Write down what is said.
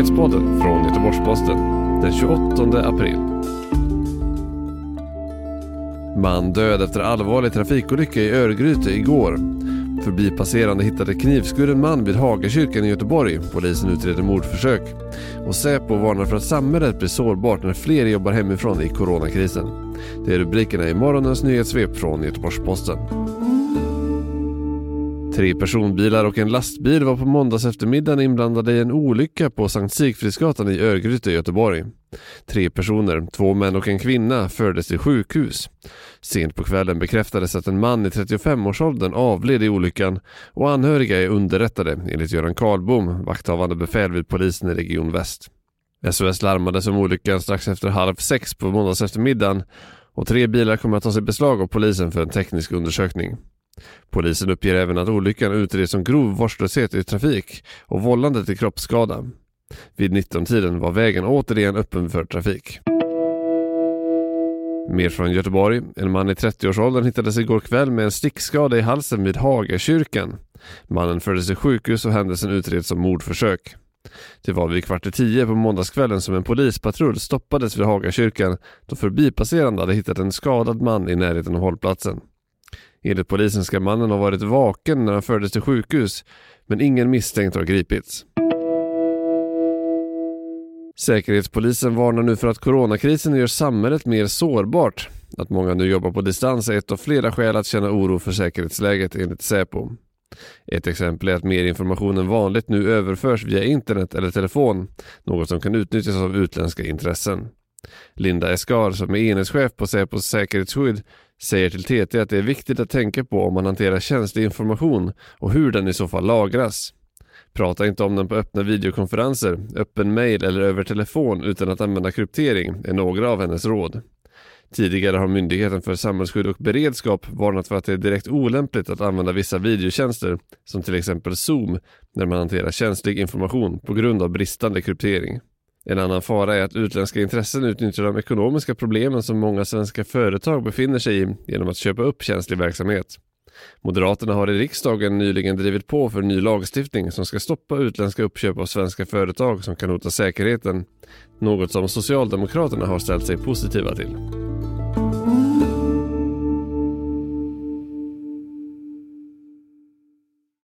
Nyhetspodden från Göteborgs-Posten den 28 april. Man död efter allvarlig trafikolycka i Örgryte igår. Förbipasserande hittade knivskuren man vid Hagakyrkan i Göteborg. Polisen utreder mordförsök. Och Säpo varnar för att samhället blir sårbart när fler jobbar hemifrån i coronakrisen. Det är rubrikerna i morgonens nyhetssvep från Göteborgs-Posten. Tre personbilar och en lastbil var på måndags eftermiddagen inblandade i en olycka på Sankt Sigfridsgatan i Örgryte i Göteborg. Tre personer, två män och en kvinna, fördes till sjukhus. Sent på kvällen bekräftades att en man i 35-årsåldern avled i olyckan och anhöriga är underrättade enligt Göran Karlbom, vakthavande befäl vid polisen i Region Väst. SOS larmades om olyckan strax efter halv sex på måndags eftermiddagen och tre bilar kommer att tas i beslag av polisen för en teknisk undersökning. Polisen uppger även att olyckan utreds som grov vårdslöshet i trafik och vållande till kroppsskada. Vid 19-tiden var vägen återigen öppen för trafik. Mer från Göteborg. En man i 30-årsåldern hittades igår kväll med en stickskada i halsen vid Hagakyrkan. Mannen fördes till sjukhus och händelsen utreds som mordförsök. Det var vid kvart i tio på måndagskvällen som en polispatrull stoppades vid Hagakyrkan då förbipasserande hade hittat en skadad man i närheten av hållplatsen. Enligt polisen ska mannen ha varit vaken när han fördes till sjukhus men ingen misstänkt har gripits. Säkerhetspolisen varnar nu för att coronakrisen gör samhället mer sårbart. Att många nu jobbar på distans är ett av flera skäl att känna oro för säkerhetsläget enligt Säpo. Ett exempel är att mer information än vanligt nu överförs via internet eller telefon, något som kan utnyttjas av utländska intressen. Linda Eskar, som är enhetschef på Säpos säkerhetsskydd, säger till TT att det är viktigt att tänka på om man hanterar känslig information och hur den i så fall lagras. Prata inte om den på öppna videokonferenser, öppen mail eller över telefon utan att använda kryptering är några av hennes råd. Tidigare har Myndigheten för samhällsskydd och beredskap varnat för att det är direkt olämpligt att använda vissa videotjänster, som till exempel Zoom, när man hanterar känslig information på grund av bristande kryptering. En annan fara är att utländska intressen utnyttjar de ekonomiska problemen som många svenska företag befinner sig i genom att köpa upp känslig verksamhet. Moderaterna har i riksdagen nyligen drivit på för ny lagstiftning som ska stoppa utländska uppköp av svenska företag som kan hota säkerheten. Något som Socialdemokraterna har ställt sig positiva till.